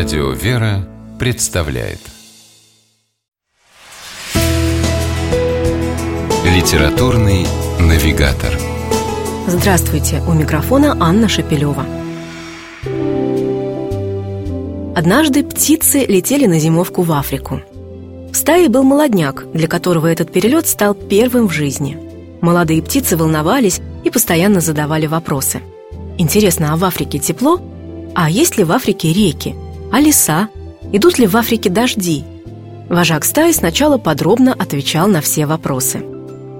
Радио «Вера» представляет Литературный навигатор Здравствуйте! У микрофона Анна Шапилева. Однажды птицы летели на зимовку в Африку. В стае был молодняк, для которого этот перелет стал первым в жизни. Молодые птицы волновались и постоянно задавали вопросы. Интересно, а в Африке тепло? А есть ли в Африке реки? А леса? Идут ли в Африке дожди? Вожак стаи сначала подробно отвечал на все вопросы.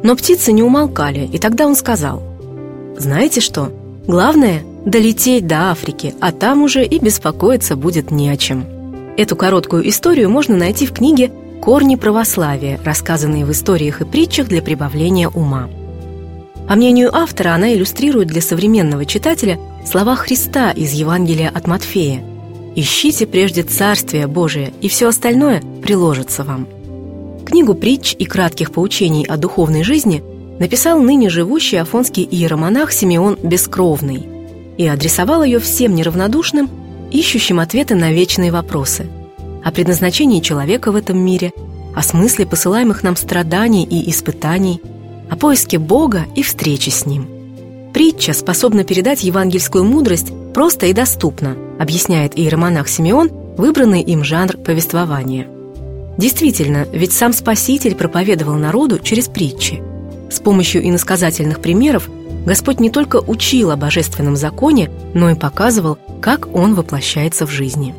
Но птицы не умолкали, и тогда он сказал, «Знаете что? Главное – долететь до Африки, а там уже и беспокоиться будет не о чем». Эту короткую историю можно найти в книге «Корни православия», рассказанные в историях и притчах для прибавления ума. По мнению автора, она иллюстрирует для современного читателя слова Христа из Евангелия от Матфея «Ищите прежде Царствие Божие, и все остальное приложится вам». Книгу притч и кратких поучений о духовной жизни написал ныне живущий афонский иеромонах Симеон Бескровный и адресовал ее всем неравнодушным, ищущим ответы на вечные вопросы о предназначении человека в этом мире, о смысле посылаемых нам страданий и испытаний, о поиске Бога и встрече с Ним. Притча способна передать евангельскую мудрость просто и доступно, объясняет иеромонах Симеон выбранный им жанр повествования. Действительно, ведь сам Спаситель проповедовал народу через притчи. С помощью иносказательных примеров Господь не только учил о божественном законе, но и показывал, как он воплощается в жизни.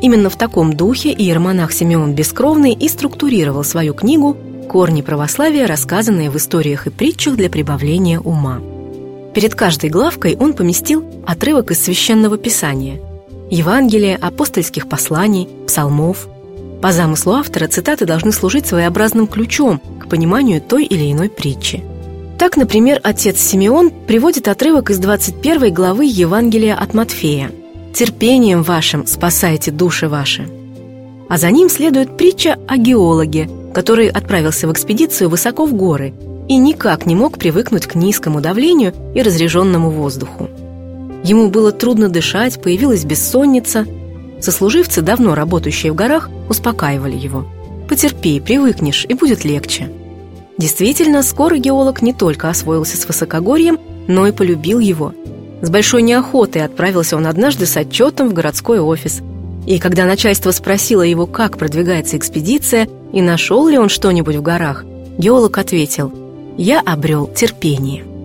Именно в таком духе иеромонах Симеон Бескровный и структурировал свою книгу корни православия, рассказанные в историях и притчах для прибавления ума. Перед каждой главкой он поместил отрывок из священного писания – Евангелия, апостольских посланий, псалмов. По замыслу автора цитаты должны служить своеобразным ключом к пониманию той или иной притчи. Так, например, отец Симеон приводит отрывок из 21 главы Евангелия от Матфея «Терпением вашим спасайте души ваши». А за ним следует притча о геологе – который отправился в экспедицию высоко в горы и никак не мог привыкнуть к низкому давлению и разреженному воздуху. Ему было трудно дышать, появилась бессонница. Сослуживцы, давно работающие в горах, успокаивали его. «Потерпи, привыкнешь, и будет легче». Действительно, скоро геолог не только освоился с высокогорьем, но и полюбил его. С большой неохотой отправился он однажды с отчетом в городской офис. И когда начальство спросило его, как продвигается экспедиция, и нашел ли он что-нибудь в горах, геолог ответил «Я обрел терпение».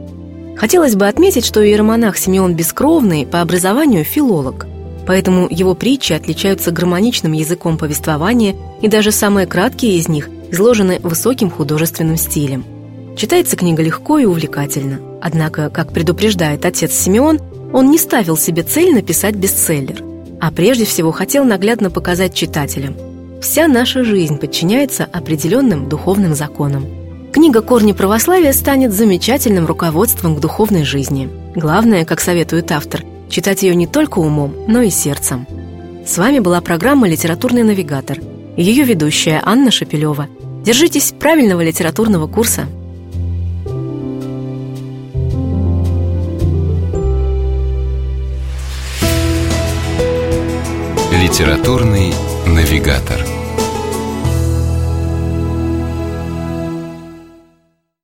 Хотелось бы отметить, что иеромонах Симеон Бескровный по образованию филолог, поэтому его притчи отличаются гармоничным языком повествования, и даже самые краткие из них изложены высоким художественным стилем. Читается книга легко и увлекательно. Однако, как предупреждает отец Симеон, он не ставил себе цель написать бестселлер, а прежде всего хотел наглядно показать читателям – Вся наша жизнь подчиняется определенным духовным законам. Книга «Корни православия» станет замечательным руководством к духовной жизни. Главное, как советует автор, читать ее не только умом, но и сердцем. С вами была программа «Литературный навигатор» и ее ведущая Анна Шапилева. Держитесь правильного литературного курса. Литературный навигатор.